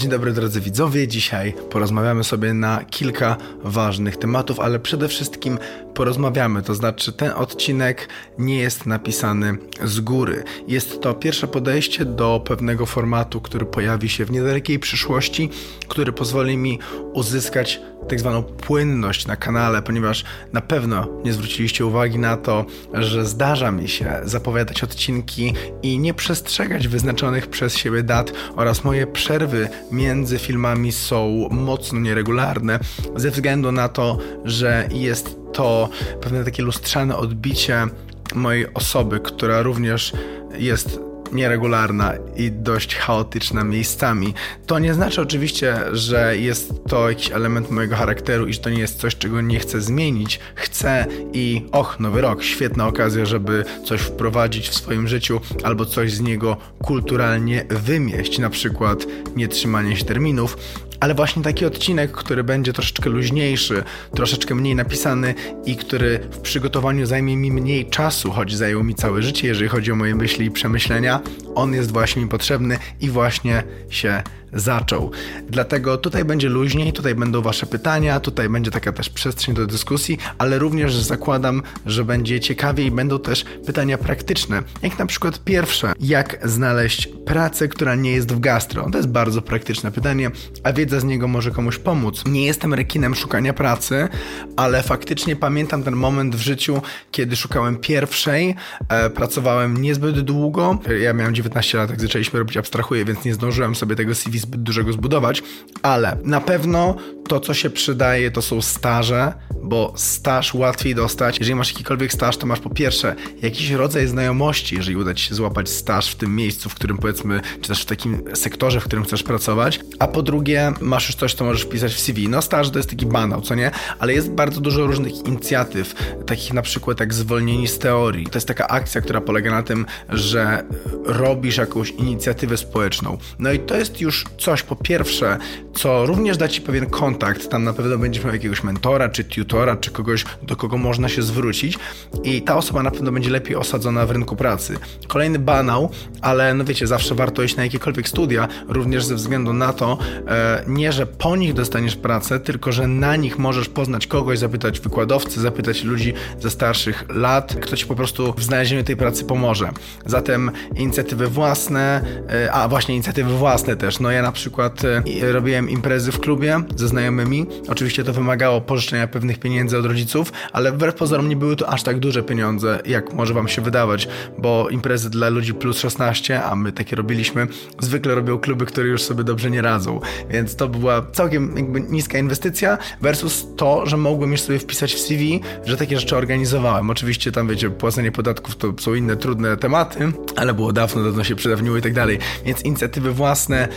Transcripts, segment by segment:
Dzień dobry drodzy widzowie. Dzisiaj porozmawiamy sobie na kilka ważnych tematów, ale przede wszystkim porozmawiamy. To znaczy ten odcinek nie jest napisany z góry. Jest to pierwsze podejście do pewnego formatu, który pojawi się w niedalekiej przyszłości, który pozwoli mi uzyskać tak zwaną płynność na kanale, ponieważ na pewno nie zwróciliście uwagi na to, że zdarza mi się zapowiadać odcinki i nie przestrzegać wyznaczonych przez siebie dat oraz moje przerwy między filmami są mocno nieregularne ze względu na to, że jest to pewne takie lustrzane odbicie mojej osoby, która również jest nieregularna i dość chaotyczna miejscami. To nie znaczy oczywiście, że jest to jakiś element mojego charakteru i że to nie jest coś, czego nie chcę zmienić. Chcę i och, nowy rok, świetna okazja, żeby coś wprowadzić w swoim życiu albo coś z niego kulturalnie wymieść, na przykład nietrzymanie się terminów, ale właśnie taki odcinek, który będzie troszeczkę luźniejszy, troszeczkę mniej napisany i który w przygotowaniu zajmie mi mniej czasu, choć zajęło mi całe życie, jeżeli chodzi o moje myśli i przemyślenia, on jest właśnie mi potrzebny i właśnie się zaczął. Dlatego tutaj będzie luźniej, tutaj będą Wasze pytania, tutaj będzie taka też przestrzeń do dyskusji, ale również zakładam, że będzie ciekawie i będą też pytania praktyczne. Jak na przykład pierwsze, jak znaleźć pracę, która nie jest w gastro? To jest bardzo praktyczne pytanie, a wiedza z niego może komuś pomóc. Nie jestem rekinem szukania pracy, ale faktycznie pamiętam ten moment w życiu, kiedy szukałem pierwszej, e, pracowałem niezbyt długo. Ja miałem 19 lat, jak zaczęliśmy robić abstrahuję, więc nie zdążyłem sobie tego CV zbyt dużego zbudować, ale na pewno to, co się przydaje, to są staże, bo staż łatwiej dostać. Jeżeli masz jakikolwiek staż, to masz po pierwsze jakiś rodzaj znajomości, jeżeli uda ci się złapać staż w tym miejscu, w którym powiedzmy, czy też w takim sektorze, w którym chcesz pracować, a po drugie masz już coś, co możesz wpisać w CV. No staż to jest taki banał, co nie? Ale jest bardzo dużo różnych inicjatyw, takich na przykład jak zwolnieni z teorii. To jest taka akcja, która polega na tym, że robisz jakąś inicjatywę społeczną. No i to jest już coś po pierwsze, co również da ci pewien kontakt. Tam na pewno będziesz miał jakiegoś mentora, czy tutora, czy kogoś, do kogo można się zwrócić i ta osoba na pewno będzie lepiej osadzona w rynku pracy. Kolejny banał, ale no wiecie, zawsze warto iść na jakiekolwiek studia, również ze względu na to, e, nie, że po nich dostaniesz pracę, tylko że na nich możesz poznać kogoś, zapytać wykładowcy, zapytać ludzi ze starszych lat, kto ci po prostu w znalezieniu tej pracy pomoże. Zatem inicjatywy własne, e, a właśnie inicjatywy własne też. No ja na przykład e, robiłem imprezy w klubie ze znajomymi. Oczywiście to wymagało pożyczenia pewnych pieniędzy od rodziców, ale wbrew pozorom nie były to aż tak duże pieniądze, jak może wam się wydawać, bo imprezy dla ludzi plus 16, a my takie robiliśmy, zwykle robią kluby, które już sobie dobrze nie radzą. Więc to była całkiem jakby niska inwestycja versus to, że mogłem już sobie wpisać w CV, że takie rzeczy organizowałem. Oczywiście tam wiecie, płacenie podatków to są inne trudne tematy, ale było dawno, dawno się przedawniło i tak dalej. Więc inicjatywy własne,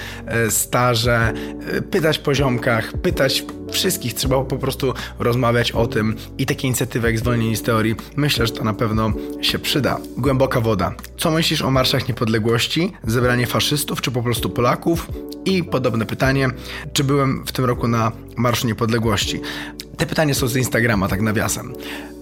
staże, e, pytać po ziomkach, pytać wszystkich, trzeba po prostu rozmawiać o tym i takie inicjatywy jak zwolnienie z teorii, myślę, że to na pewno się przyda. Głęboka woda. Co myślisz o marszach niepodległości? Zebranie faszystów czy po prostu Polaków? I podobne pytanie, czy byłem w tym roku na Marszu Niepodległości? Te pytania są z Instagrama, tak nawiasem.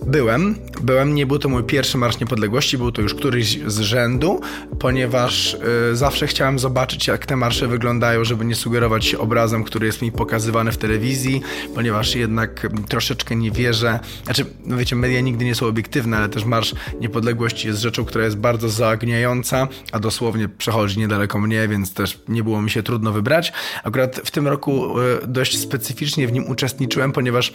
Byłem. Byłem, nie był to mój pierwszy Marsz Niepodległości, był to już któryś z rzędu, ponieważ y, zawsze chciałem zobaczyć, jak te marsze wyglądają, żeby nie sugerować się obrazem, który jest mi pokazywany w telewizji, ponieważ jednak troszeczkę nie wierzę. Znaczy, no wiecie, media nigdy nie są obiektywne, ale też Marsz Niepodległości jest rzeczą, która jest bardzo zaogniająca, a dosłownie przechodzi niedaleko mnie, więc też nie było mi się trudno wybrać. Akurat w tym roku y, dość specyficznie w nim uczestniczyłem, ponieważ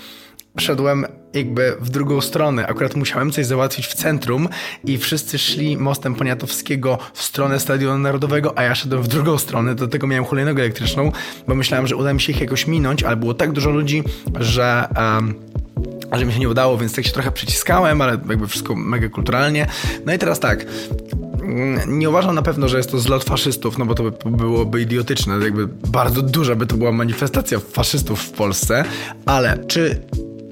szedłem jakby w drugą stronę. Akurat musiałem coś załatwić w centrum i wszyscy szli mostem Poniatowskiego w stronę Stadionu Narodowego, a ja szedłem w drugą stronę. Do tego miałem hulajnogę elektryczną, bo myślałem, że uda mi się ich jakoś minąć, ale było tak dużo ludzi, że... Um, że mi się nie udało, więc tak się trochę przyciskałem, ale jakby wszystko mega kulturalnie. No i teraz tak, mm, nie uważam na pewno, że jest to zlot faszystów, no bo to by byłoby idiotyczne, jakby bardzo duża by to była manifestacja faszystów w Polsce, ale czy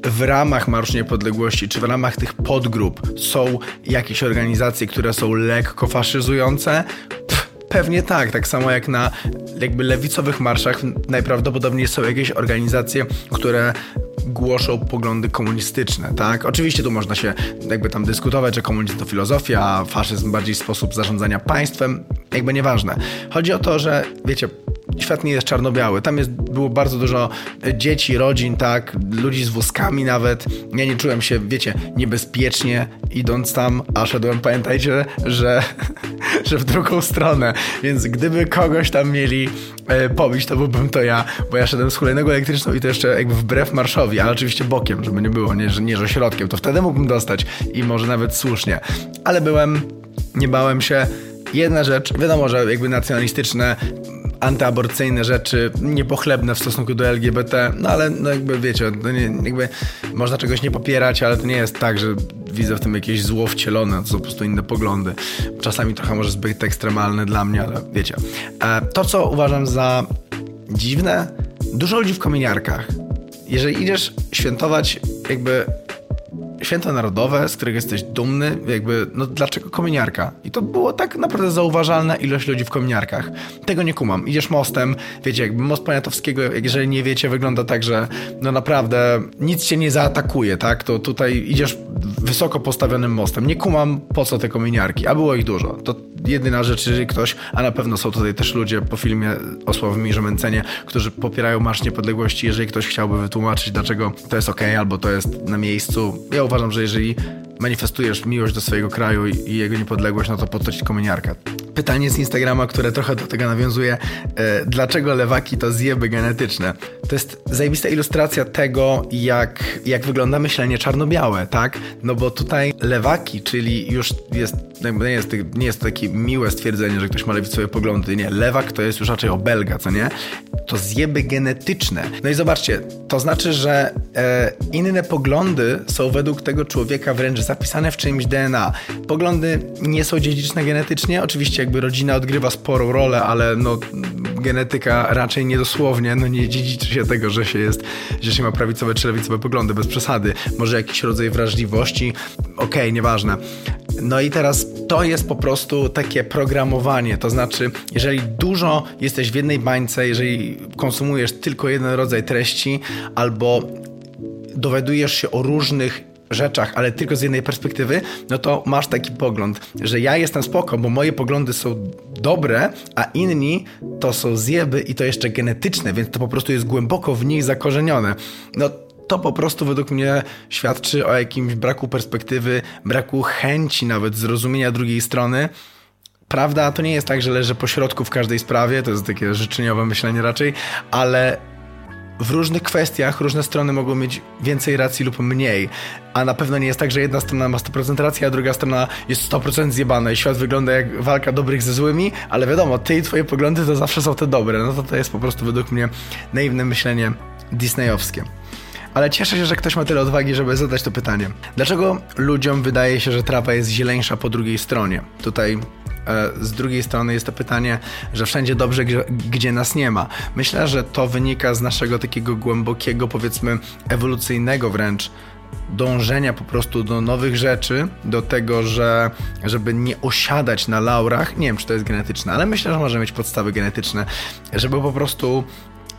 w ramach Marszu Niepodległości, czy w ramach tych podgrup są jakieś organizacje, które są lekko faszyzujące? Pff, pewnie tak, tak samo jak na jakby lewicowych marszach najprawdopodobniej są jakieś organizacje, które głoszą poglądy komunistyczne, tak? Oczywiście tu można się jakby tam dyskutować, że komunizm to filozofia, a faszyzm bardziej sposób zarządzania państwem, jakby nieważne. Chodzi o to, że wiecie, świat nie jest czarno-biały. Tam jest, było bardzo dużo dzieci, rodzin, tak, ludzi z wózkami nawet. Ja nie czułem się, wiecie, niebezpiecznie idąc tam, a szedłem, pamiętajcie, że, że w drugą stronę. Więc gdyby kogoś tam mieli e, pobić, to byłbym to ja, bo ja szedłem z hulajnego elektryczną i to jeszcze jakby wbrew marszowi, ale oczywiście bokiem, żeby nie było, nie, że, nie że środkiem, to wtedy mógłbym dostać i może nawet słusznie. Ale byłem, nie bałem się. Jedna rzecz, wiadomo, że jakby nacjonalistyczne antyaborcyjne rzeczy, niepochlebne w stosunku do LGBT, no ale no jakby wiecie, no nie, jakby można czegoś nie popierać, ale to nie jest tak, że widzę w tym jakieś zło wcielone, to są po prostu inne poglądy. Czasami trochę może zbyt ekstremalne dla mnie, ale wiecie. E, to, co uważam za dziwne, dużo ludzi w kominiarkach. Jeżeli idziesz świętować jakby święto narodowe, z którego jesteś dumny, jakby, no dlaczego kominiarka? I to było tak naprawdę zauważalna ilość ludzi w kominiarkach. Tego nie kumam. Idziesz mostem, wiecie, jakby most Poniatowskiego, jeżeli nie wiecie, wygląda tak, że no naprawdę nic cię nie zaatakuje, tak? To tutaj idziesz wysoko postawionym mostem. Nie kumam, po co te kominiarki, a było ich dużo. To jedyna rzecz, jeżeli ktoś, a na pewno są tutaj też ludzie po filmie o Sławomirze Męcenie, którzy popierają Marsz Niepodległości, jeżeli ktoś chciałby wytłumaczyć, dlaczego to jest ok, albo to jest na miejscu. Ja uważam, że jeżeli manifestujesz miłość do swojego kraju i jego niepodległość, no to po co ci? Pytanie z Instagrama, które trochę do tego nawiązuje. E, dlaczego lewaki to zjeby genetyczne? To jest zajebista ilustracja tego, jak, jak wygląda myślenie czarno-białe, tak? No bo tutaj lewaki, czyli już jest, nie jest, nie jest takie miłe stwierdzenie, że ktoś ma lewicowe poglądy. Nie, lewak to jest już raczej obelga, co nie? To zjeby genetyczne. No i zobaczcie, to znaczy, że e, inne poglądy są według tego człowieka wręcz zapisane w czymś DNA. Poglądy nie są dziedziczne genetycznie, oczywiście jakby rodzina odgrywa sporą rolę, ale no genetyka raczej niedosłownie, no nie dziedziczy się tego, że się jest, że się ma prawicowe czy lewicowe poglądy, bez przesady. Może jakiś rodzaj wrażliwości, okej, okay, nieważne. No i teraz to jest po prostu takie programowanie, to znaczy, jeżeli dużo jesteś w jednej bańce, jeżeli konsumujesz tylko jeden rodzaj treści, albo dowiadujesz się o różnych rzeczach, ale tylko z jednej perspektywy, no to masz taki pogląd, że ja jestem spoko, bo moje poglądy są dobre, a inni to są zjeby i to jeszcze genetyczne, więc to po prostu jest głęboko w nich zakorzenione. No to po prostu według mnie świadczy o jakimś braku perspektywy, braku chęci nawet zrozumienia drugiej strony. Prawda, to nie jest tak, że leży po środku w każdej sprawie, to jest takie życzeniowe myślenie raczej, ale w różnych kwestiach różne strony mogą mieć więcej racji lub mniej, a na pewno nie jest tak, że jedna strona ma 100% racji, a druga strona jest 100% zjebana i świat wygląda jak walka dobrych ze złymi, ale wiadomo, ty i twoje poglądy to zawsze są te dobre, no to to jest po prostu według mnie naiwne myślenie disneyowskie. Ale cieszę się, że ktoś ma tyle odwagi, żeby zadać to pytanie. Dlaczego ludziom wydaje się, że trawa jest zieleńsza po drugiej stronie? Tutaj z drugiej strony jest to pytanie, że wszędzie dobrze, gdzie, gdzie nas nie ma. Myślę, że to wynika z naszego takiego głębokiego, powiedzmy, ewolucyjnego wręcz dążenia po prostu do nowych rzeczy, do tego, że żeby nie osiadać na laurach, nie wiem czy to jest genetyczne, ale myślę, że może mieć podstawy genetyczne, żeby po prostu,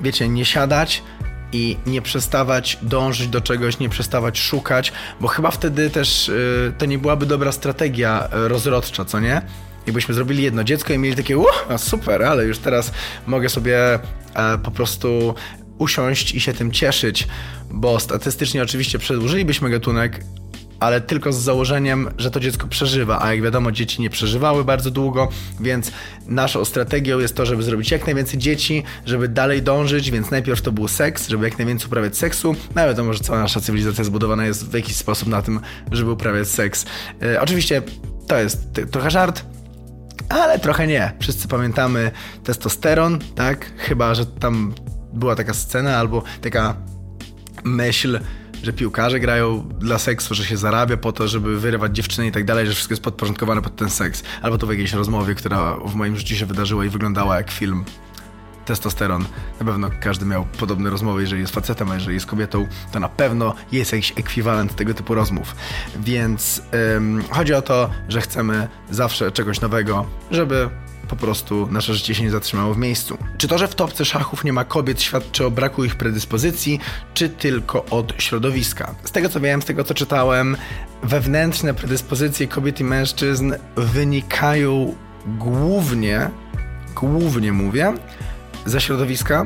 wiecie, nie siadać, i nie przestawać dążyć do czegoś, nie przestawać szukać, bo chyba wtedy też y, to nie byłaby dobra strategia y, rozrodcza, co nie? Jakbyśmy zrobili jedno dziecko i mieli takie, no super, ale już teraz mogę sobie e, po prostu usiąść i się tym cieszyć, bo statystycznie oczywiście przedłużylibyśmy gatunek, ale tylko z założeniem, że to dziecko przeżywa, a jak wiadomo, dzieci nie przeżywały bardzo długo, więc naszą strategią jest to, żeby zrobić jak najwięcej dzieci, żeby dalej dążyć, więc najpierw to był seks, żeby jak najwięcej uprawiać seksu, no wiadomo, że cała nasza cywilizacja zbudowana jest w jakiś sposób na tym, żeby uprawiać seks. E, oczywiście to jest trochę żart, ale trochę nie. Wszyscy pamiętamy testosteron, tak? Chyba, że tam była taka scena albo taka myśl, że piłkarze grają dla seksu, że się zarabia po to, żeby wyrywać dziewczyny i tak dalej, że wszystko jest podporządkowane pod ten seks. Albo to w jakiejś rozmowie, która w moim życiu się wydarzyła i wyglądała jak film testosteron. Na pewno każdy miał podobne rozmowy, jeżeli jest facetem, a jeżeli jest kobietą, to na pewno jest jakiś ekwiwalent tego typu rozmów. Więc ym, chodzi o to, że chcemy zawsze czegoś nowego, żeby po prostu nasze życie się nie zatrzymało w miejscu. Czy to, że w topce szachów nie ma kobiet świadczy o braku ich predyspozycji, czy tylko od środowiska? Z tego co wiem, z tego co czytałem, wewnętrzne predyspozycje kobiet i mężczyzn wynikają głównie, głównie mówię, ze środowiska.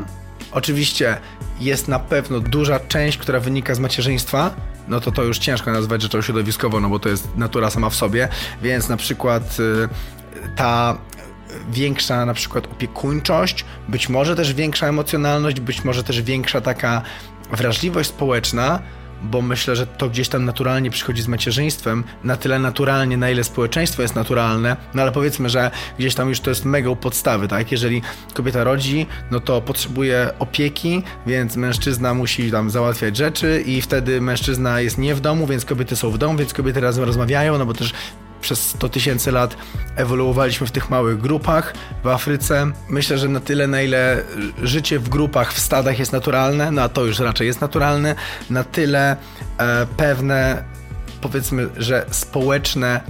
Oczywiście jest na pewno duża część, która wynika z macierzyństwa, no to to już ciężko nazwać rzeczą środowiskową, no bo to jest natura sama w sobie, więc na przykład y, ta większa na przykład opiekuńczość, być może też większa emocjonalność, być może też większa taka wrażliwość społeczna, bo myślę, że to gdzieś tam naturalnie przychodzi z macierzyństwem, na tyle naturalnie, na ile społeczeństwo jest naturalne, no ale powiedzmy, że gdzieś tam już to jest mega podstawy, tak? Jeżeli kobieta rodzi, no to potrzebuje opieki, więc mężczyzna musi tam załatwiać rzeczy i wtedy mężczyzna jest nie w domu, więc kobiety są w domu, więc kobiety razem rozmawiają, no bo też przez 100 tysięcy lat ewoluowaliśmy w tych małych grupach w Afryce. Myślę, że na tyle, na ile życie w grupach, w stadach jest naturalne, no a to już raczej jest naturalne, na tyle e, pewne, powiedzmy, że społeczne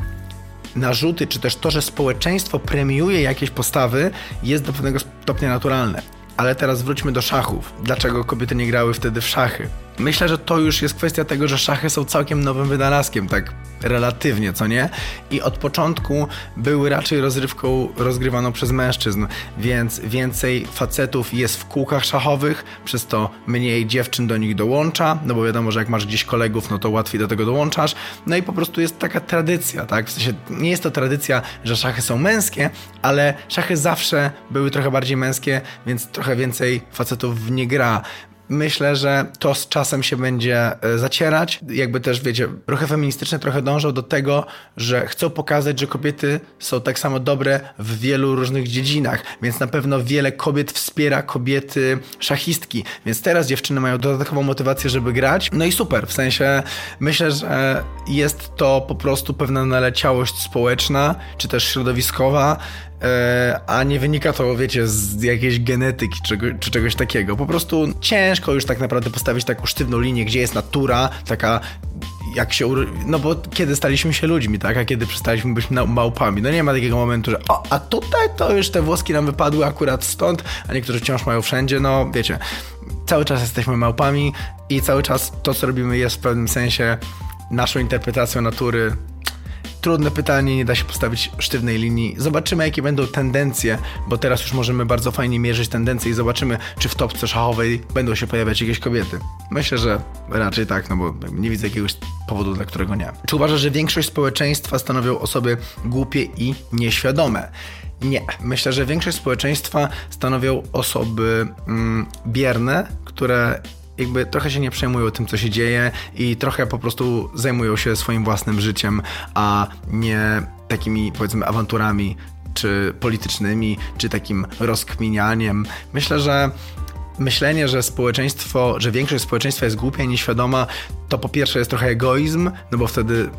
narzuty, czy też to, że społeczeństwo premiuje jakieś postawy, jest do pewnego stopnia naturalne. Ale teraz wróćmy do szachów. Dlaczego kobiety nie grały wtedy w szachy? Myślę, że to już jest kwestia tego, że szachy są całkiem nowym wynalazkiem, tak relatywnie, co nie? I od początku były raczej rozrywką rozgrywaną przez mężczyzn, więc więcej facetów jest w kółkach szachowych, przez to mniej dziewczyn do nich dołącza, no bo wiadomo, że jak masz gdzieś kolegów, no to łatwiej do tego dołączasz. No i po prostu jest taka tradycja, tak? W sensie nie jest to tradycja, że szachy są męskie, ale szachy zawsze były trochę bardziej męskie, więc trochę więcej facetów w nie gra. Myślę, że to z czasem się będzie e, zacierać. Jakby też, wiecie, ruchy feministyczne trochę dążą do tego, że chcą pokazać, że kobiety są tak samo dobre w wielu różnych dziedzinach, więc na pewno wiele kobiet wspiera kobiety szachistki, więc teraz dziewczyny mają dodatkową motywację, żeby grać. No i super, w sensie myślę, że jest to po prostu pewna naleciałość społeczna, czy też środowiskowa, a nie wynika to, wiecie, z jakiejś genetyki czy, czy czegoś takiego. Po prostu ciężko już tak naprawdę postawić taką sztywną linię, gdzie jest natura, taka jak się. No bo kiedy staliśmy się ludźmi, tak? A kiedy przestaliśmy być małpami. No nie ma takiego momentu, że o, a tutaj to już te włoski nam wypadły akurat stąd, a niektórzy wciąż mają wszędzie. No wiecie, cały czas jesteśmy małpami i cały czas to, co robimy, jest w pewnym sensie naszą interpretacją natury Trudne pytanie, nie da się postawić sztywnej linii. Zobaczymy, jakie będą tendencje, bo teraz już możemy bardzo fajnie mierzyć tendencje i zobaczymy, czy w topce szachowej będą się pojawiać jakieś kobiety. Myślę, że raczej tak, no bo nie widzę jakiegoś powodu, dla którego nie. Czy uważasz, że większość społeczeństwa stanowią osoby głupie i nieświadome? Nie. Myślę, że większość społeczeństwa stanowią osoby mm, bierne, które jakby trochę się nie przejmują tym, co się dzieje i trochę po prostu zajmują się swoim własnym życiem, a nie takimi powiedzmy awanturami czy politycznymi, czy takim rozkminianiem. Myślę, że myślenie, że społeczeństwo, że większość społeczeństwa jest głupia i nieświadoma, to po pierwsze jest trochę egoizm, no bo wtedy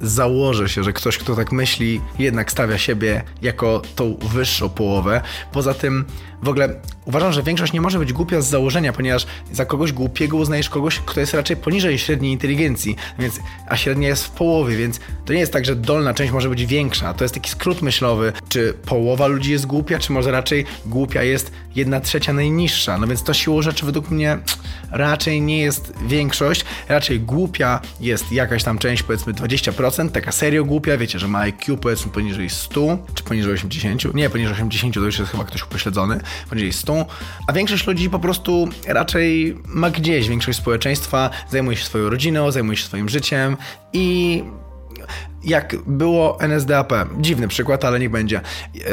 założę się, że ktoś, kto tak myśli, jednak stawia siebie jako tą wyższą połowę. Poza tym, w ogóle uważam, że większość nie może być głupia z założenia, ponieważ za kogoś głupiego uznajesz kogoś, kto jest raczej poniżej średniej inteligencji, więc, a średnia jest w połowie, więc to nie jest tak, że dolna część może być większa. To jest taki skrót myślowy, czy połowa ludzi jest głupia, czy może raczej głupia jest jedna trzecia najniższa. No więc to siłą rzeczy według mnie raczej nie jest większość, raczej głupia jest jakaś tam część, powiedzmy 20%, taka serio głupia, wiecie, że ma IQ powiedzmy poniżej 100, czy poniżej 80, nie, poniżej 80 to już jest chyba ktoś upośledzony, poniżej 100, a większość ludzi po prostu raczej ma gdzieś, większość społeczeństwa zajmuje się swoją rodziną, zajmuje się swoim życiem i jak było NSDAP. Dziwny przykład, ale niech będzie.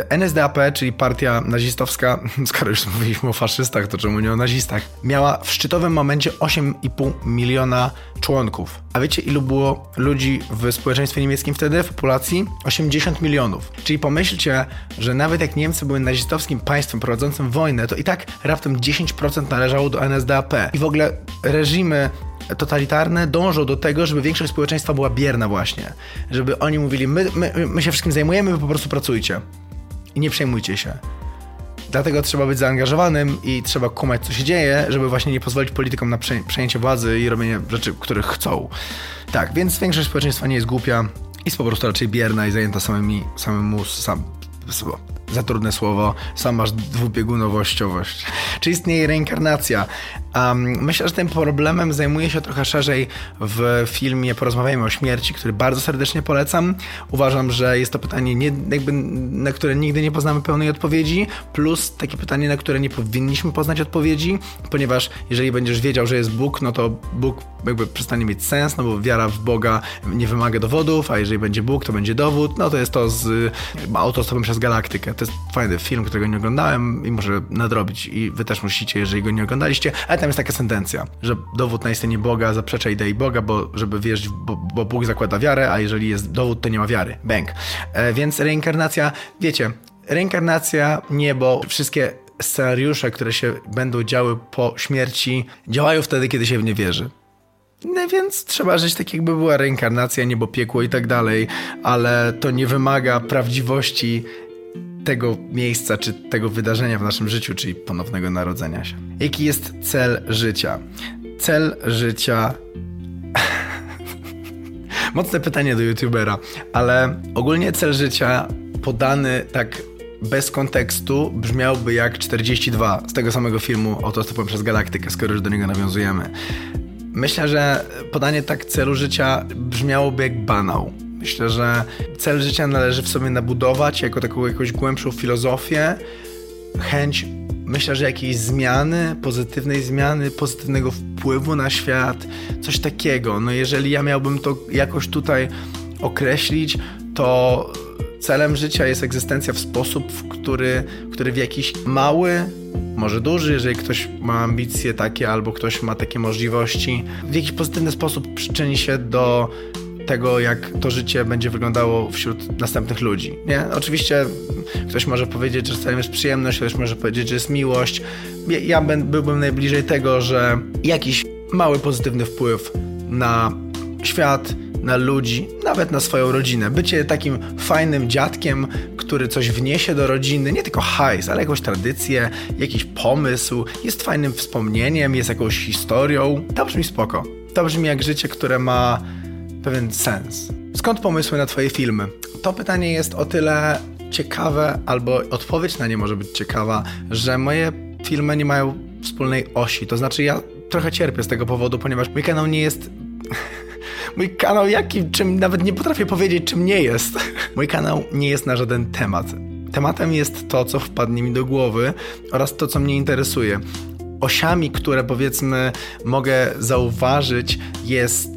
NSDAP, czyli partia nazistowska, skoro już mówiliśmy o faszystach, to czemu nie o nazistach, miała w szczytowym momencie 8,5 miliona członków. A wiecie, ilu było ludzi w społeczeństwie niemieckim wtedy, w populacji? 80 milionów. Czyli pomyślcie, że nawet jak Niemcy były nazistowskim państwem prowadzącym wojnę, to i tak raptem 10% należało do NSDAP. I w ogóle reżimy totalitarne dążą do tego, żeby większość społeczeństwa była bierna właśnie. Żeby oni mówili, my, my, my się wszystkim zajmujemy, wy po prostu pracujcie. I nie przejmujcie się. Dlatego trzeba być zaangażowanym i trzeba kumać, co się dzieje, żeby właśnie nie pozwolić politykom na przejęcie władzy i robienie rzeczy, których chcą. Tak, więc większość społeczeństwa nie jest głupia, jest po prostu raczej bierna i zajęta samymi, samemu, sam, za trudne słowo, sam masz dwubiegunowościowość. Czy istnieje reinkarnacja? Um, myślę, że tym problemem zajmuje się trochę szerzej w filmie Porozmawiajmy o śmierci, który bardzo serdecznie polecam. Uważam, że jest to pytanie, nie, jakby, na które nigdy nie poznamy pełnej odpowiedzi, plus takie pytanie, na które nie powinniśmy poznać odpowiedzi, ponieważ jeżeli będziesz wiedział, że jest Bóg, no to Bóg jakby przestanie mieć sens, no bo wiara w Boga nie wymaga dowodów, a jeżeli będzie Bóg, to będzie dowód. No to jest to z autostopem przez galaktykę. To jest fajny film, którego nie oglądałem i muszę nadrobić i wy też musicie, jeżeli go nie oglądaliście, ale tam jest taka sentencja, że dowód na istnienie Boga zaprzecza idei Boga, bo żeby wierzyć, bo, bo Bóg zakłada wiarę, a jeżeli jest dowód, to nie ma wiary. Bang. E, więc reinkarnacja, wiecie, reinkarnacja, niebo, wszystkie scenariusze, które się będą działy po śmierci, działają wtedy, kiedy się w nie wierzy. No więc trzeba żyć tak, jakby była reinkarnacja, niebo, piekło i tak dalej, ale to nie wymaga prawdziwości tego miejsca czy tego wydarzenia w naszym życiu, czyli ponownego narodzenia się. Jaki jest cel życia? Cel życia. Mocne pytanie do youtubera, ale ogólnie cel życia podany tak bez kontekstu brzmiałby jak 42 z tego samego filmu Autostopem przez Galaktykę, skoro już do niego nawiązujemy. Myślę, że podanie tak celu życia brzmiałoby jak banał. Myślę, że cel życia należy w sobie nabudować jako taką jakąś głębszą filozofię, chęć, myślę, że jakiejś zmiany, pozytywnej zmiany, pozytywnego wpływu na świat, coś takiego. No jeżeli ja miałbym to jakoś tutaj określić, to celem życia jest egzystencja w sposób, w który, który w jakiś mały, może duży, jeżeli ktoś ma ambicje takie albo ktoś ma takie możliwości, w jakiś pozytywny sposób przyczyni się do tego, jak to życie będzie wyglądało wśród następnych ludzi. Nie? Oczywiście ktoś może powiedzieć, że celem jest przyjemność, ktoś może powiedzieć, że jest miłość. Ja, byłbym najbliżej tego, że jakiś mały pozytywny wpływ na świat, na ludzi, nawet na swoją rodzinę. Bycie takim fajnym dziadkiem, który coś wniesie do rodziny, nie tylko hajs, ale jakąś tradycję, jakiś pomysł, jest fajnym wspomnieniem, jest jakąś historią. To brzmi spoko. To brzmi jak życie, które ma pewien sens. Skąd pomysły na Twoje filmy? To pytanie jest o tyle ciekawe, albo odpowiedź na nie może być ciekawa, że moje filmy nie mają wspólnej osi. To znaczy, ja trochę cierpię z tego powodu, ponieważ mój kanał nie jest. Mój kanał jaki, czym nawet nie potrafię powiedzieć, czym nie jest. Mój kanał nie jest na żaden temat. Tematem jest to, co wpadnie mi do głowy oraz to, co mnie interesuje. Osiami, które powiedzmy mogę zauważyć, jest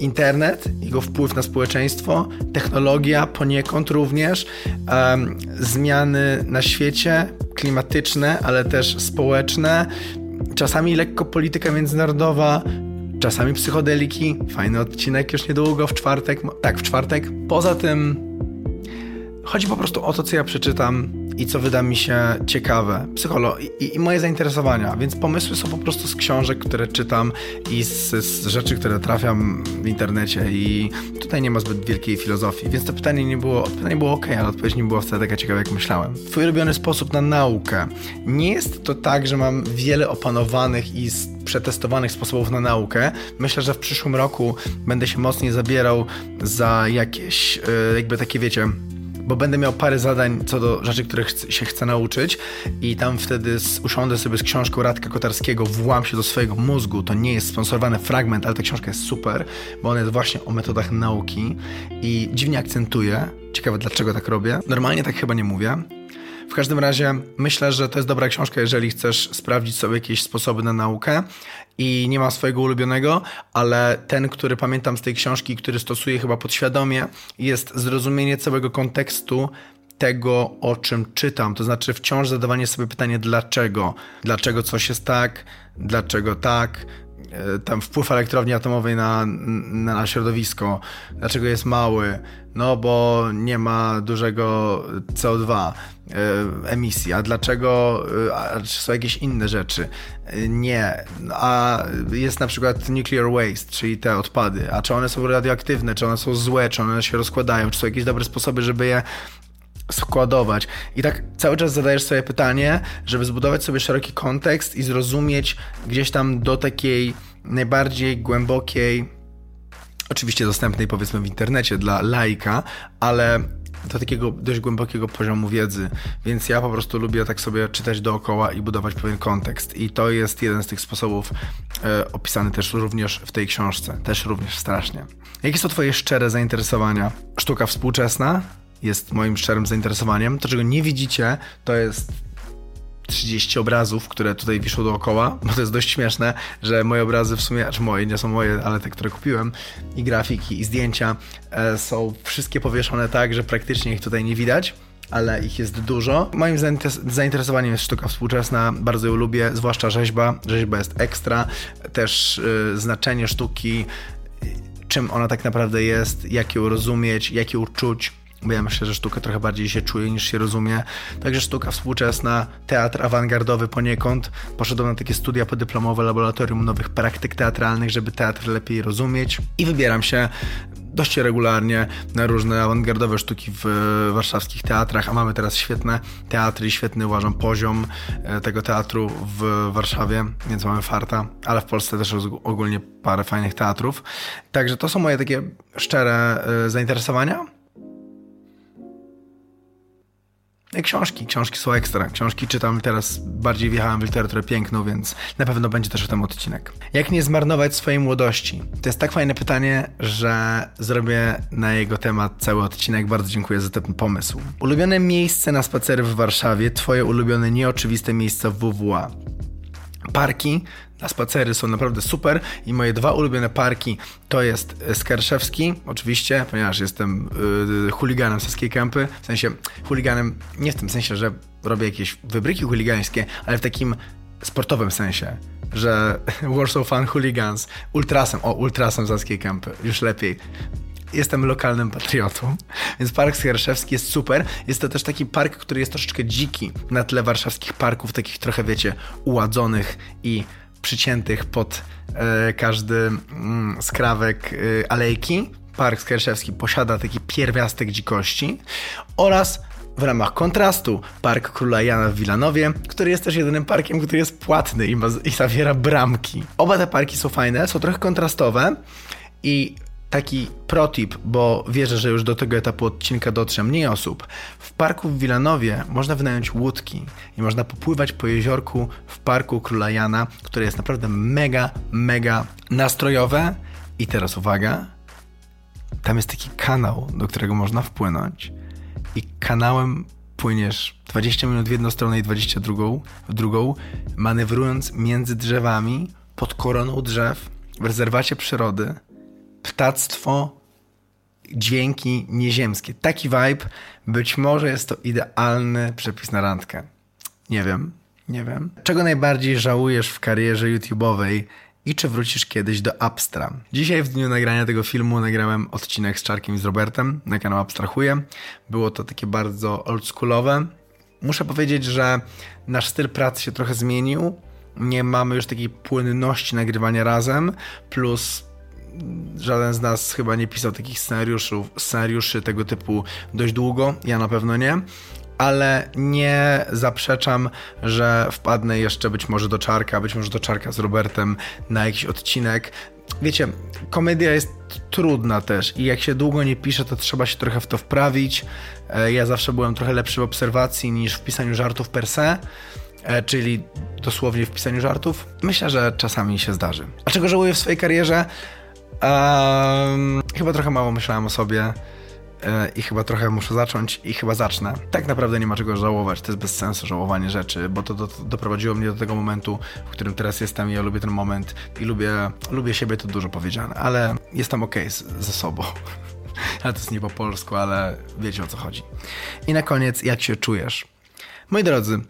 internet, jego wpływ na społeczeństwo, technologia poniekąd również, um, zmiany na świecie klimatyczne, ale też społeczne, czasami lekko polityka międzynarodowa, czasami psychodeliki. Fajny odcinek już niedługo, w czwartek. Tak, w czwartek. Poza tym chodzi po prostu o to, co ja przeczytam i co wyda mi się ciekawe. Psycholo i, i moje zainteresowania, więc pomysły są po prostu z książek, które czytam i z, z rzeczy, które trafiam w internecie i tutaj nie ma zbyt wielkiej filozofii, więc to pytanie nie było, pytanie było ok, ale odpowiedź nie była wcale taka ciekawa, jak myślałem. Twój ulubiony sposób na naukę. Nie jest to tak, że mam wiele opanowanych i przetestowanych sposobów na naukę. Myślę, że w przyszłym roku będę się mocniej zabierał za jakieś, e, jakby takie wiecie, bo będę miał parę zadań co do rzeczy, których się chcę nauczyć i tam wtedy usiądę sobie z książką Radka Kotarskiego, włam się do swojego mózgu. To nie jest sponsorowany fragment, ale ta książka jest super, bo ona jest właśnie o metodach nauki i dziwnie akcentuje. Ciekawe dlaczego tak robię. Normalnie tak chyba nie mówię. W każdym razie myślę, że to jest dobra książka, jeżeli chcesz sprawdzić sobie jakieś sposoby na naukę i nie ma swojego ulubionego, ale ten, który pamiętam z tej książki, który stosuję chyba podświadomie, jest zrozumienie całego kontekstu tego, o czym czytam. To znaczy wciąż zadawanie sobie pytania dlaczego. Dlaczego coś jest tak, dlaczego tak, tam wpływ elektrowni atomowej na, na środowisko, dlaczego jest mały, no bo nie ma dużego CO2 e, emisji, a dlaczego, e, a, czy są jakieś inne rzeczy? Nie, a jest na przykład nuclear waste, czyli te odpady, a czy one są radioaktywne, czy one są złe, czy one się rozkładają, czy są jakieś dobre sposoby, żeby je składować. I tak cały czas zadajesz sobie pytanie, żeby zbudować sobie szeroki kontekst i zrozumieć gdzieś tam do takiej najbardziej głębokiej, oczywiście dostępnej powiedzmy w internecie dla laika, ale do takiego dość głębokiego poziomu wiedzy, więc ja po prostu lubię tak sobie czytać dookoła i budować pewien kontekst. I to jest jeden z tych sposobów e, opisany też również w tej książce, też również strasznie. Jakie są Twoje szczere zainteresowania? Sztuka współczesna, jest moim szczerym zainteresowaniem. To, czego nie widzicie, to jest 30 obrazów, które tutaj wiszą dookoła, bo to jest dość śmieszne, że moje obrazy w sumie, znaczy moje, nie są moje, ale te, które kupiłem, i grafiki, i zdjęcia e, są wszystkie powieszone tak, że praktycznie ich tutaj nie widać ale ich jest dużo. Moim zainteresowaniem jest sztuka współczesna, bardzo ją lubię, zwłaszcza rzeźba. Rzeźba jest ekstra, też y, znaczenie sztuki, czym ona tak naprawdę jest, jak ją rozumieć, jak ją czuć bo ja myślę, że sztuka trochę bardziej się czuje niż się rozumie. Także sztuka współczesna, teatr awangardowy poniekąd. Poszedłem na takie studia podyplomowe, laboratorium nowych praktyk teatralnych, żeby teatr lepiej rozumieć i wybieram się dość regularnie na różne awangardowe sztuki w warszawskich teatrach, a mamy teraz świetne teatry i świetny, uważam, poziom e, tego teatru w Warszawie, więc mamy farta, ale w Polsce też ogólnie parę fajnych teatrów. Także to są moje takie szczere e, zainteresowania. Książki, książki są ekstra. Książki czytam teraz, bardziej wjechałem w literaturę piękną, więc na pewno będzie też o tym odcinek. Jak nie zmarnować swojej młodości? To jest tak fajne pytanie, że zrobię na jego temat cały odcinek. Bardzo dziękuję za ten pomysł. Ulubione miejsce na spacery w Warszawie, twoje ulubione nieoczywiste miejsca w WWA. Parki na spacery są naprawdę super i moje dwa ulubione parki to jest Skarszewski, oczywiście, ponieważ jestem yy, chuliganem Saskiej Kępy, w sensie chuliganem nie w tym sensie, że robię jakieś wybryki chuligańskie, ale w takim sportowym sensie, że Warsaw Fan Hooligans, ultrasem, o ultrasem Saskiej Kępy, już lepiej jestem lokalnym patriotą, więc Park Skarszewski jest super. Jest to też taki park, który jest troszeczkę dziki na tle warszawskich parków, takich trochę, wiecie, uładzonych i przyciętych pod e, każdy mm, skrawek e, alejki. Park Skarszewski posiada taki pierwiastek dzikości oraz w ramach kontrastu Park Króla Jana w Wilanowie, który jest też jedynym parkiem, który jest płatny i, ma, i zawiera bramki. Oba te parki są fajne, są trochę kontrastowe i taki protip, bo wierzę, że już do tego etapu odcinka dotrze mniej osób. W parku w Wilanowie można wynająć łódki i można popływać po jeziorku w parku Króla Jana, które jest naprawdę mega, mega nastrojowe. I teraz uwaga, tam jest taki kanał, do którego można wpłynąć i kanałem płyniesz 20 minut w jedną stronę i 22 w drugą, manewrując między drzewami pod koroną drzew w rezerwacie przyrody ptactwo, dźwięki nieziemskie. Taki vibe, być może jest to idealny przepis na randkę. Nie wiem, nie wiem. Czego najbardziej żałujesz w karierze YouTube'owej i czy wrócisz kiedyś do Abstra? Dzisiaj w dniu nagrania tego filmu nagrałem odcinek z Czarkiem i z Robertem na kanał Abstrahuję. Było to takie bardzo oldschoolowe, muszę powiedzieć, że nasz styl pracy się trochę zmienił. Nie mamy już takiej płynności nagrywania razem, plus żaden z nas chyba nie pisał takich scenariuszy, scenariuszy tego typu dość długo. Ja na pewno nie. Ale nie zaprzeczam, że wpadnę jeszcze być może do czarka, być może do czarka z Robertem na jakiś odcinek. Wiecie, komedia jest trudna też i jak się długo nie pisze, to trzeba się trochę w to wprawić. E, ja zawsze byłem trochę lepszy w obserwacji niż w pisaniu żartów per se, e, czyli dosłownie w pisaniu żartów. Myślę, że czasami się zdarzy. A czego żałuję w swojej karierze? Um, chyba trochę mało myślałem o sobie e, i chyba trochę muszę zacząć i chyba zacznę. Tak naprawdę nie ma czego żałować, to jest bez sensu żałowanie rzeczy, bo to, to, doprowadziło mnie do tego momentu, w którym teraz jestem i ja lubię ten moment i lubię, lubię siebie, to dużo powiedziane, ale jestem okej okay ze sobą. ale to jest nie po polsku, ale wiecie o co chodzi. I na koniec, jak się czujesz? Moi drodzy,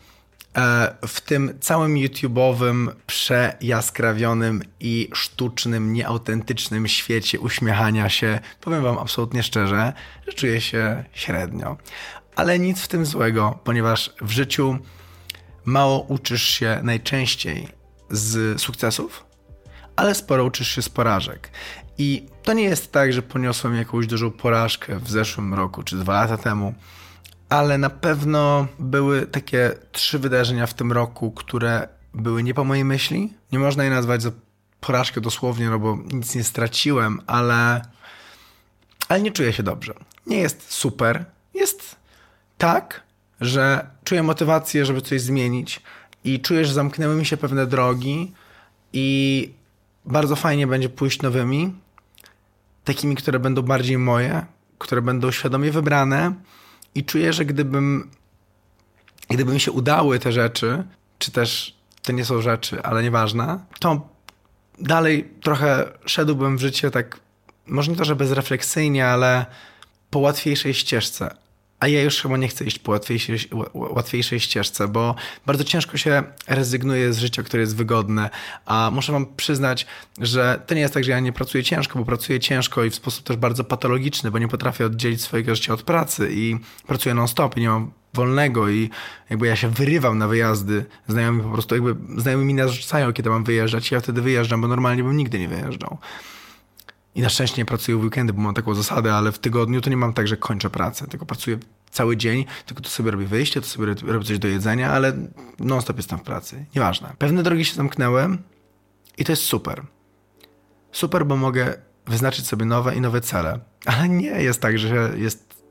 w tym całym YouTube'owym, przejaskrawionym i sztucznym, nieautentycznym świecie uśmiechania się, powiem Wam absolutnie szczerze, że czuję się średnio. Ale nic w tym złego, ponieważ w życiu mało uczysz się najczęściej z sukcesów, ale sporo uczysz się z porażek. I to nie jest tak, że poniosłem jakąś dużą porażkę w zeszłym roku czy dwa lata temu ale na pewno były takie trzy wydarzenia w tym roku, które były nie po mojej myśli. Nie można je nazwać za porażkę dosłownie, no bo nic nie straciłem, ale, ale nie czuję się dobrze. Nie jest super. Jest tak, że czuję motywację, żeby coś zmienić i czuję, że zamknęły mi się pewne drogi i bardzo fajnie będzie pójść nowymi, takimi, które będą bardziej moje, które będą świadomie wybrane i czuję, że gdybym, gdyby mi się udały te rzeczy, czy też to nie są rzeczy, ale nieważne, to dalej trochę szedłbym w życie tak, może nie to, że bezrefleksyjnie, ale po łatwiejszej ścieżce. A ja już chyba nie chcę iść po łatwiejszej, łatwiejszej ścieżce, bo bardzo ciężko się rezygnuje z życia, które jest wygodne. A muszę wam przyznać, że to nie jest tak, że ja nie pracuję ciężko, bo pracuję ciężko i w sposób też bardzo patologiczny, bo nie potrafię oddzielić swojego życia od pracy i pracuję non-stop i nie mam wolnego i jakby ja się wyrywam na wyjazdy. Znajomi po prostu jakby, znajomi mi narzucają, kiedy mam wyjeżdżać i ja wtedy wyjeżdżam, bo normalnie bym nigdy nie wyjeżdżał. I na szczęście nie pracuję w weekendy, bo mam taką zasadę, ale w tygodniu to nie mam tak, że kończę pracę, tylko pracuję cały dzień, tylko to sobie robię wyjście, to sobie robię coś do jedzenia, ale non-stop jestem w pracy. Nieważne. Pewne drogi się zamknęły i to jest super. Super, bo mogę wyznaczyć sobie nowe i nowe cele. Ale nie jest tak, że jest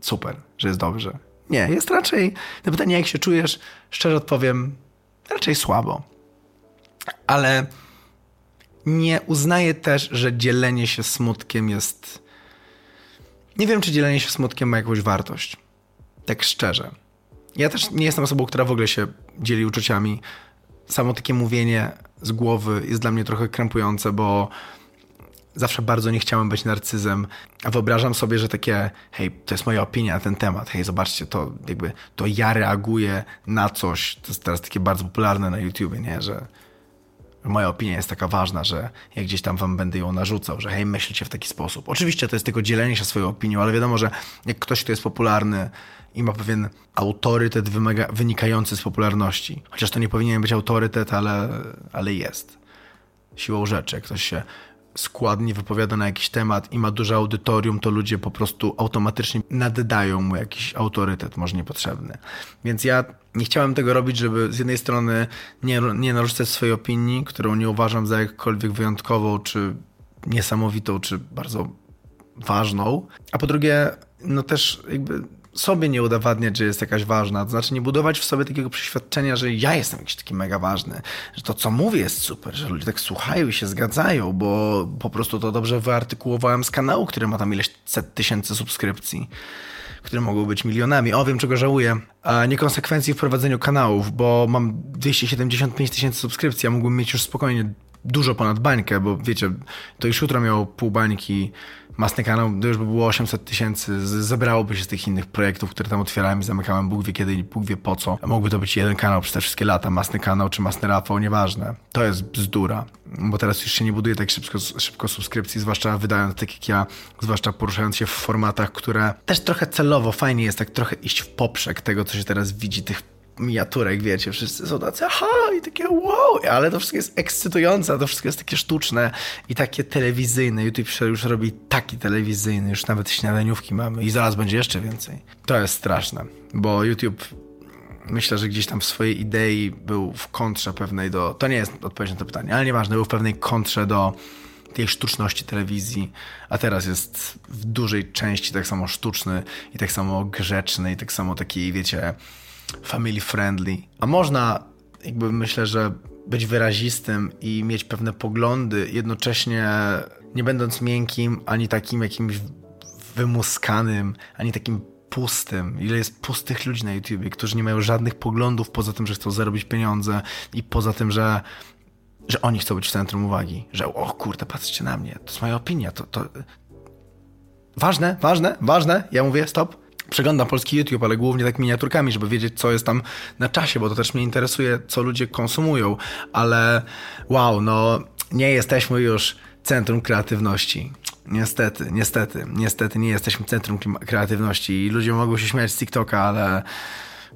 super, że jest dobrze. Nie, jest raczej, na pytanie jak się czujesz, szczerze odpowiem, raczej słabo. Ale nie uznaję też, że dzielenie się smutkiem jest. Nie wiem, czy dzielenie się smutkiem ma jakąś wartość. Tak szczerze. Ja też nie jestem osobą, która w ogóle się dzieli uczuciami. Samo takie mówienie z głowy jest dla mnie trochę krępujące, bo zawsze bardzo nie chciałem być narcyzem, a wyobrażam sobie, że takie, hej, to jest moja opinia na ten temat, hej, zobaczcie, to jakby, to ja reaguję na coś, to jest teraz takie bardzo popularne na YouTubie, nie, że moja opinia jest taka ważna, że ja gdzieś tam wam będę ją narzucał, że hej, myślicie w taki sposób. Oczywiście to jest tylko dzielenie się swoją opinią, ale wiadomo, że jak ktoś, kto jest popularny i ma pewien autorytet wymaga, wynikający z popularności, chociaż to nie powinien być autorytet, ale, ale jest. Siłą rzeczy, jak ktoś się składnie wypowiada na jakiś temat i ma duże audytorium, to ludzie po prostu automatycznie naddają mu jakiś autorytet, może niepotrzebny. Więc ja nie chciałem tego robić, żeby z jednej strony nie, nie narzucać swojej opinii, którą nie uważam za jakkolwiek wyjątkową, czy niesamowitą, czy bardzo ważną, a po drugie, no też jakby sobie nie udowadniać, że jest jakaś ważna. To znaczy nie budować w sobie takiego przeświadczenia, że ja jestem jakiś taki mega ważny, że to, co mówię, jest super, że ludzie tak słuchają i się zgadzają, bo po prostu to dobrze wyartykułowałem z kanału, który ma tam ileś set tysięcy subskrypcji które mogą być milionami. O, wiem czego żałuję. A niekonsekwencji w prowadzeniu kanałów, bo mam 275 tysięcy subskrypcji, a mógłbym mieć już spokojnie dużo ponad bańkę, bo wiecie, to już jutro miało pół bańki, masny kanał, to już by było 800 tysięcy, zebrałoby się z tych innych projektów, które tam otwierałem i zamykałem, Bóg wie kiedy Bóg wie po co. Mógłby to być jeden kanał przez te wszystkie lata, masny kanał czy masny Rafał, nieważne. To jest bzdura, bo teraz już się nie buduje tak szybko, szybko subskrypcji, zwłaszcza wydając tak jak ja, zwłaszcza poruszając się w formatach, które też trochę celowo, fajnie jest tak trochę iść w poprzek tego, co się teraz widzi, tych miniaturek, wiecie, wszyscy są tacy, aha, i takie wow, ale to wszystko jest ekscytujące, to wszystko jest takie sztuczne i takie telewizyjne. YouTube już robi taki telewizyjny, już nawet śniadaniówki mamy i zaraz będzie jeszcze więcej. To jest straszne, bo YouTube myślę, że gdzieś tam w swojej idei był w kontrze pewnej do, to nie jest odpowiedź na to pytanie, ale nieważne, był w pewnej kontrze do tej sztuczności telewizji, a teraz jest w dużej części tak samo sztuczny i tak samo grzeczny i tak samo taki, wiecie, family friendly. A można, jakby myślę, że być wyrazistym i mieć pewne poglądy, jednocześnie nie będąc miękkim, ani takim jakimś wymuskanym, ani takim pustym. Ile jest pustych ludzi na YouTubie, którzy nie mają żadnych poglądów poza tym, że chcą zarobić pieniądze i poza tym, że że oni chcą być w centrum uwagi, że o kurde, patrzcie na mnie, to jest moja opinia, to, to... Ważne, ważne, ważne, ja mówię stop. Przeglądam polski YouTube, ale głównie tak miniaturkami, żeby wiedzieć, co jest tam na czasie, bo to też mnie interesuje, co ludzie konsumują, ale wow, no nie jesteśmy już centrum kreatywności. Niestety, niestety, niestety nie jesteśmy centrum kreatywności i ludzie mogą się śmiać z TikToka, ale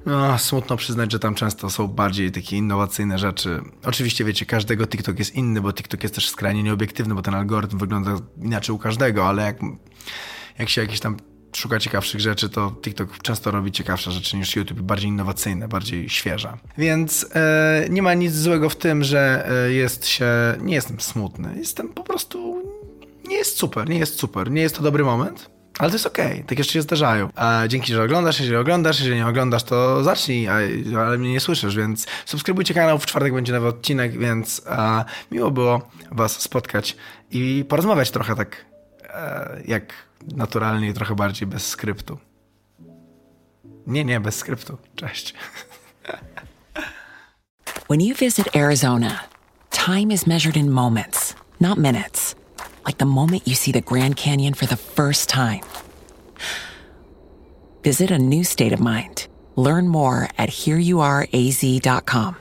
no, smutno przyznać, że tam często są bardziej takie innowacyjne rzeczy. Oczywiście wiecie, każdego TikTok jest inny, bo TikTok jest też skrajnie nieobiektywny, bo ten algorytm wygląda inaczej u każdego, ale jak, jak się jakieś tam szuka ciekawszych rzeczy, to TikTok często robi ciekawsze rzeczy niż YouTube, bardziej innowacyjne, bardziej świeże. Więc e, nie ma nic złego w tym, że e, jest się, nie jestem smutny, jestem po prostu, nie jest super, nie jest super, nie jest to dobry moment. Ale to jest okej, okay. tak jeszcze się zdarzają. A dzięki, że oglądasz, jeżeli oglądasz, jeżeli nie oglądasz, to zacznij, a, ale mnie nie słyszysz, więc subskrybujcie kanał, w czwartek będzie nowy odcinek, więc a, miło było was spotkać i porozmawiać trochę tak jak naturalnie, trochę bardziej bez skryptu. Nie, nie, bez skryptu. Cześć. When you visit Arizona, time is measured in moments, not minutes. Like the moment you see the Grand Canyon for the first time. Visit a new state of mind. Learn more at hereyouareaz.com.